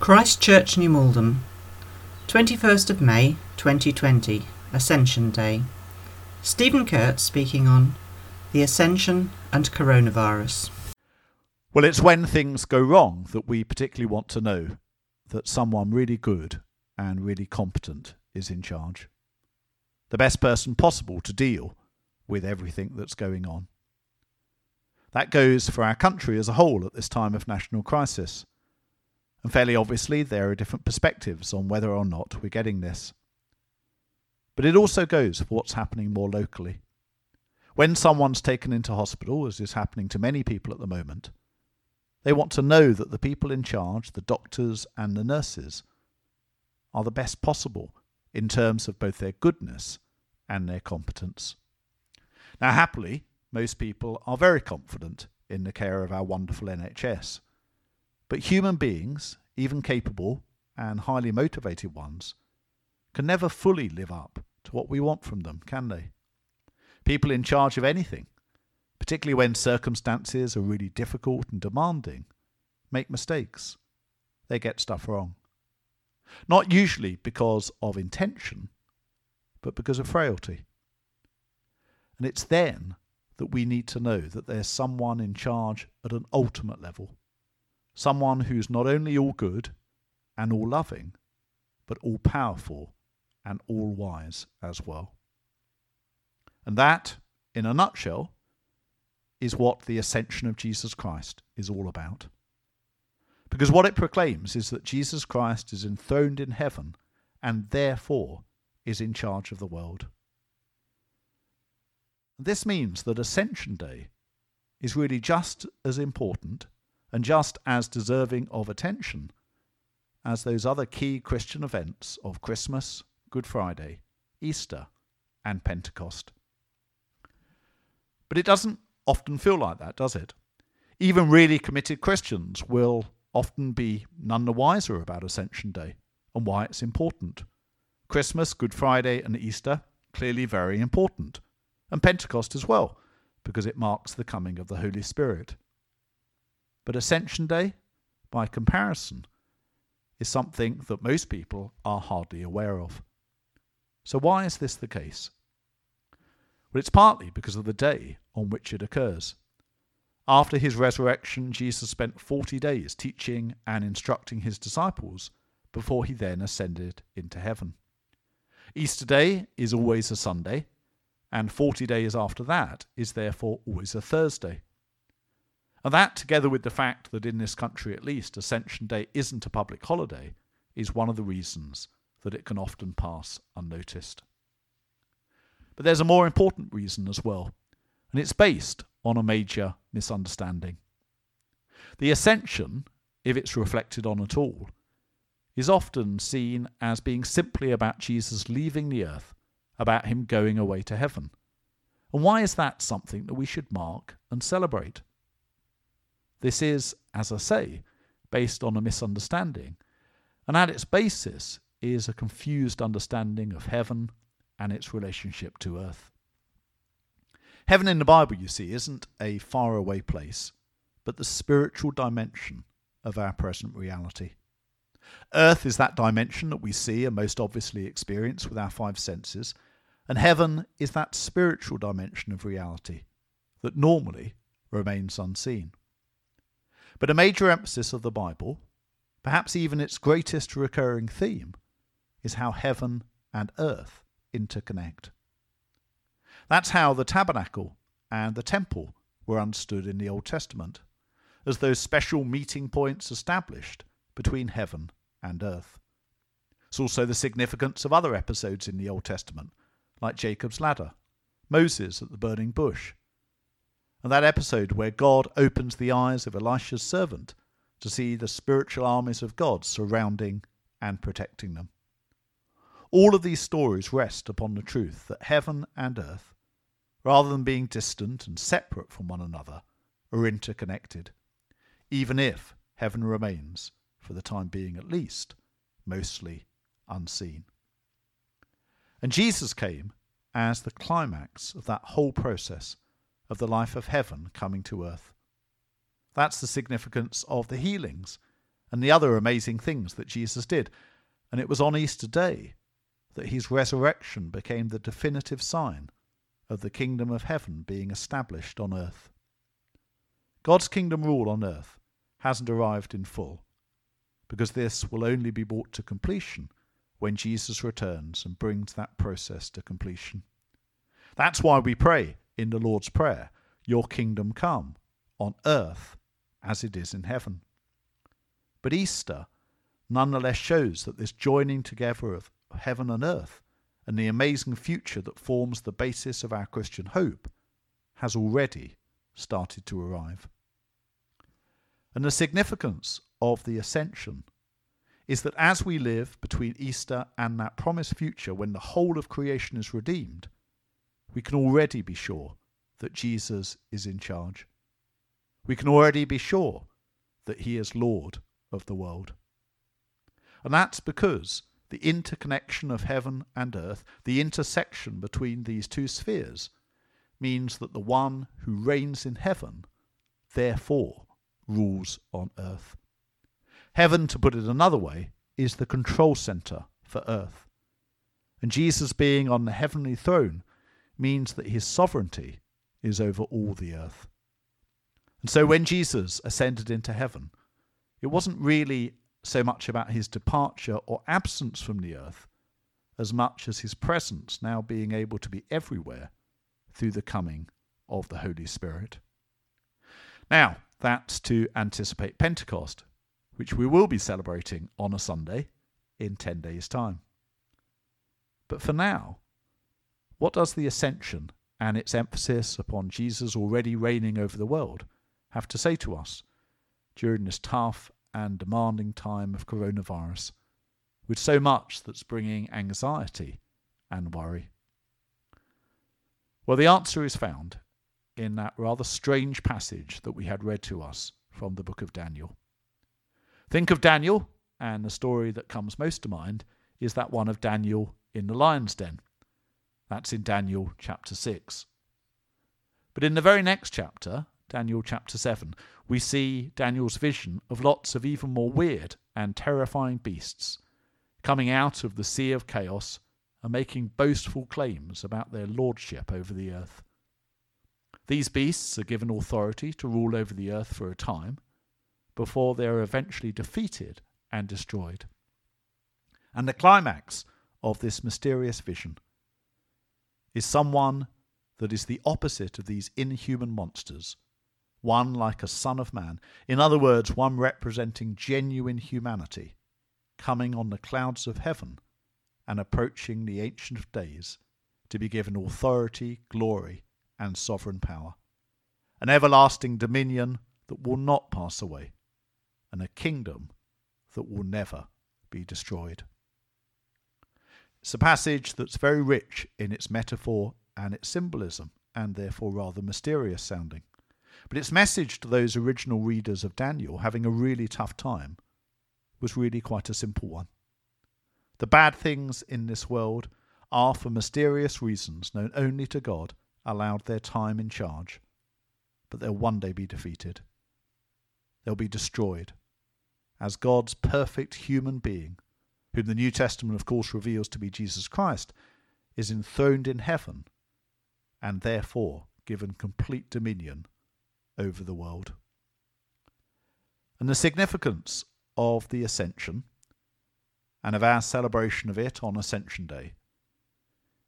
Christ Church, New Malden, 21st of May 2020, Ascension Day. Stephen Kuhrt speaking on the Ascension and Coronavirus. Well, it's when things go wrong that we particularly want to know that someone really good and really competent is in charge. The best person possible to deal with everything that's going on. That goes for our country as a whole at this time of national crisis. And fairly obviously, there are different perspectives on whether or not we're getting this. But it also goes for what's happening more locally. When someone's taken into hospital, as is happening to many people at the moment, they want to know that the people in charge, the doctors and the nurses, are the best possible in terms of both their goodness and their competence. Now, happily, most people are very confident in the care of our wonderful NHS. But human beings, even capable and highly motivated ones, can never fully live up to what we want from them, can they? People in charge of anything, particularly when circumstances are really difficult and demanding, make mistakes. They get stuff wrong. Not usually because of intention, but because of frailty. And it's then that we need to know that there's someone in charge at an ultimate level someone who's not only all good and all loving, but all powerful and all wise as well. And that, in a nutshell, is what the ascension of Jesus Christ is all about. Because what it proclaims is that Jesus Christ is enthroned in heaven and therefore is in charge of the world. This means that Ascension Day is really just as important and just as deserving of attention as those other key Christian events of Christmas, Good Friday, Easter, and Pentecost. But it doesn't often feel like that, does it? Even really committed Christians will often be none the wiser about Ascension Day and why it's important. Christmas, Good Friday, and Easter, clearly very important. And Pentecost as well, because it marks the coming of the Holy Spirit. But Ascension Day, by comparison, is something that most people are hardly aware of. So, why is this the case? Well, it's partly because of the day on which it occurs. After his resurrection, Jesus spent 40 days teaching and instructing his disciples before he then ascended into heaven. Easter Day is always a Sunday, and 40 days after that is therefore always a Thursday. And that, together with the fact that in this country at least Ascension Day isn't a public holiday, is one of the reasons that it can often pass unnoticed. But there's a more important reason as well, and it's based on a major misunderstanding. The ascension, if it's reflected on at all, is often seen as being simply about Jesus leaving the earth, about him going away to heaven. And why is that something that we should mark and celebrate? This is, as I say, based on a misunderstanding, and at its basis is a confused understanding of heaven and its relationship to earth. Heaven in the Bible, you see, isn't a faraway place, but the spiritual dimension of our present reality. Earth is that dimension that we see and most obviously experience with our five senses, and heaven is that spiritual dimension of reality that normally remains unseen. But a major emphasis of the Bible, perhaps even its greatest recurring theme, is how heaven and earth interconnect. That's how the tabernacle and the temple were understood in the Old Testament, as those special meeting points established between heaven and earth. It's also the significance of other episodes in the Old Testament, like Jacob's ladder, Moses at the burning bush, and that episode where God opens the eyes of Elisha's servant to see the spiritual armies of God surrounding and protecting them. All of these stories rest upon the truth that heaven and earth, rather than being distant and separate from one another, are interconnected, even if heaven remains, for the time being at least, mostly unseen. And Jesus came as the climax of that whole process of the life of heaven coming to earth. That's the significance of the healings and the other amazing things that Jesus did. And it was on Easter Day that his resurrection became the definitive sign of the kingdom of heaven being established on earth. God's kingdom rule on earth hasn't arrived in full, because this will only be brought to completion when Jesus returns and brings that process to completion. That's why we pray in the Lord's Prayer, Your kingdom come on earth as it is in heaven. But Easter nonetheless shows that this joining together of heaven and earth and the amazing future that forms the basis of our Christian hope has already started to arrive. And the significance of the ascension is that as we live between Easter and that promised future when the whole of creation is redeemed, we can already be sure that Jesus is in charge. We can already be sure that he is Lord of the world. And that's because the interconnection of heaven and earth, the intersection between these two spheres, means that the one who reigns in heaven, therefore, rules on earth. Heaven, to put it another way, is the control center for earth. And Jesus being on the heavenly throne means that his sovereignty is over all the earth. And so when Jesus ascended into heaven, it wasn't really so much about his departure or absence from the earth as much as his presence now being able to be everywhere through the coming of the Holy Spirit. Now, that's to anticipate Pentecost, which we will be celebrating on a Sunday in 10 days' time. But for now, what does the ascension and its emphasis upon Jesus already reigning over the world have to say to us during this tough and demanding time of coronavirus, with so much that's bringing anxiety and worry? Well, the answer is found in that rather strange passage that we had read to us from the book of Daniel. Think of Daniel, and the story that comes most to mind is that one of Daniel in the lion's den. That's in Daniel chapter 6. But in the very next chapter, Daniel chapter 7, we see Daniel's vision of lots of even more weird and terrifying beasts coming out of the sea of chaos and making boastful claims about their lordship over the earth. These beasts are given authority to rule over the earth for a time before they are eventually defeated and destroyed. And the climax of this mysterious vision is someone that is the opposite of these inhuman monsters, one like a son of man, in other words, one representing genuine humanity, coming on the clouds of heaven and approaching the Ancient of Days to be given authority, glory, and sovereign power, an everlasting dominion that will not pass away, and a kingdom that will never be destroyed. It's a passage that's very rich in its metaphor and its symbolism, and therefore rather mysterious sounding. But its message to those original readers of Daniel having a really tough time was really quite a simple one. The bad things in this world are, for mysterious reasons known only to God, allowed their time in charge, but they'll one day be defeated. They'll be destroyed as God's perfect human being, whom the New Testament, of course, reveals to be Jesus Christ, is enthroned in heaven and therefore given complete dominion over the world. And the significance of the Ascension and of our celebration of it on Ascension Day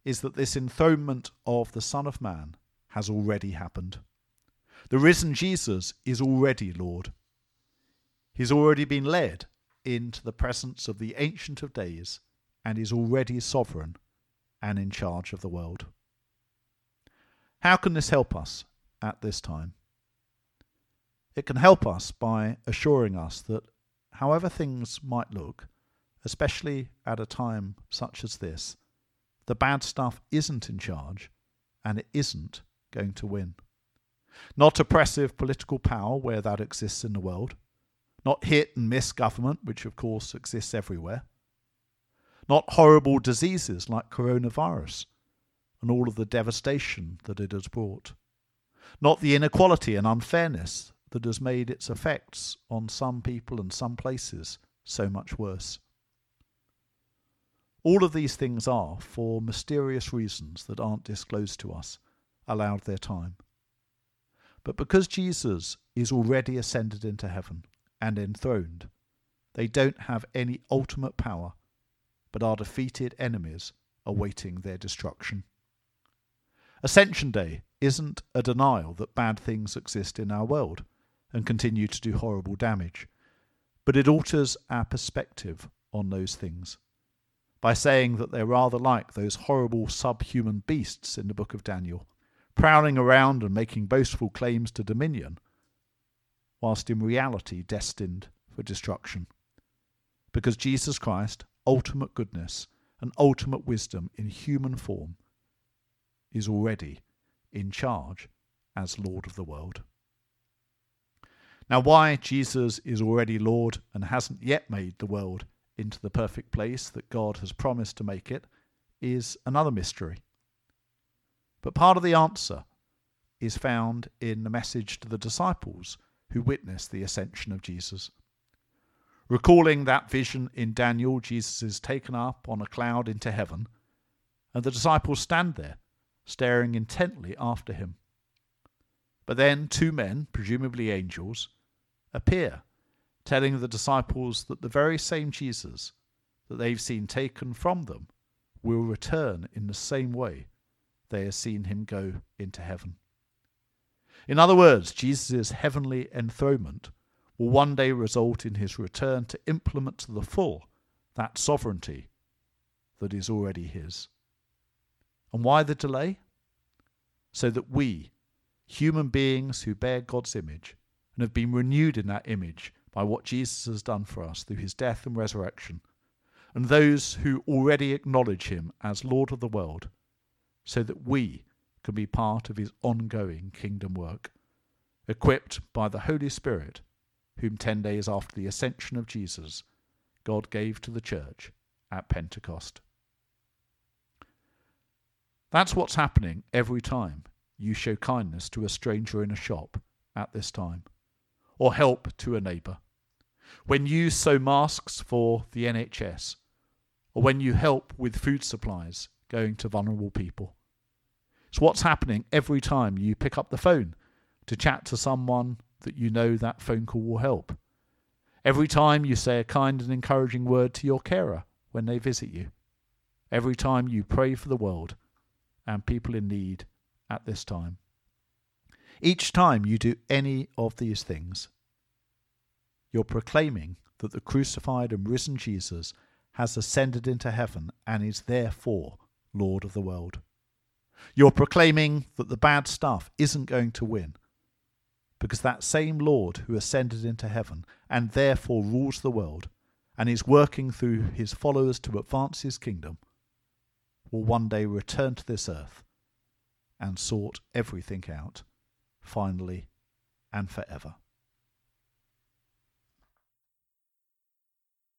is that this enthronement of the Son of Man has already happened. The risen Jesus is already Lord. He's already been led into the presence of the Ancient of Days and is already sovereign and in charge of the world. How can this help us at this time? It can help us by assuring us that, however things might look, especially at a time such as this, the bad stuff isn't in charge and it isn't going to win. Not oppressive political power where that exists in the world, not hit and miss government, which of course exists everywhere, not horrible diseases like coronavirus and all of the devastation that it has brought, not the inequality and unfairness that has made its effects on some people and some places so much worse. All of these things are, for mysterious reasons that aren't disclosed to us, allowed their time. But because Jesus is already ascended into heaven and enthroned, they don't have any ultimate power, but are defeated enemies awaiting their destruction. Ascension Day isn't a denial that bad things exist in our world and continue to do horrible damage, but it alters our perspective on those things by saying that they're rather like those horrible subhuman beasts in the book of Daniel, prowling around and making boastful claims to dominion, whilst in reality destined for destruction. Because Jesus Christ, ultimate goodness and ultimate wisdom in human form, is already in charge as Lord of the world. Now, why Jesus is already Lord and hasn't yet made the world into the perfect place that God has promised to make it is another mystery. But part of the answer is found in the message to the disciples who witnessed the ascension of Jesus. Recalling that vision in Daniel, Jesus is taken up on a cloud into heaven, and the disciples stand there staring intently after him. But then two men, presumably angels, appear, telling the disciples that the very same Jesus that they've seen taken from them will return in the same way they have seen him go into heaven. In other words, Jesus' heavenly enthronement will one day result in his return to implement to the full that sovereignty that is already his. And why the delay? So that we, human beings who bear God's image and have been renewed in that image by what Jesus has done for us through his death and resurrection, and those who already acknowledge him as Lord of the world, so that we can be part of his ongoing kingdom work, equipped by the Holy Spirit, whom ten days after the ascension of Jesus, God gave to the church at Pentecost. That's what's happening every time you show kindness to a stranger in a shop at this time, or help to a neighbour. When you sew masks for the NHS, or when you help with food supplies going to vulnerable people. It's what's happening every time you pick up the phone to chat to someone that you know that phone call will help. Every time you say a kind and encouraging word to your carer when they visit you. Every time you pray for the world and people in need at this time. Each time you do any of these things, you're proclaiming that the crucified and risen Jesus has ascended into heaven and is therefore Lord of the world. You're proclaiming that the bad stuff isn't going to win because that same Lord who ascended into heaven and therefore rules the world and is working through his followers to advance his kingdom will one day return to this earth and sort everything out, finally and forever.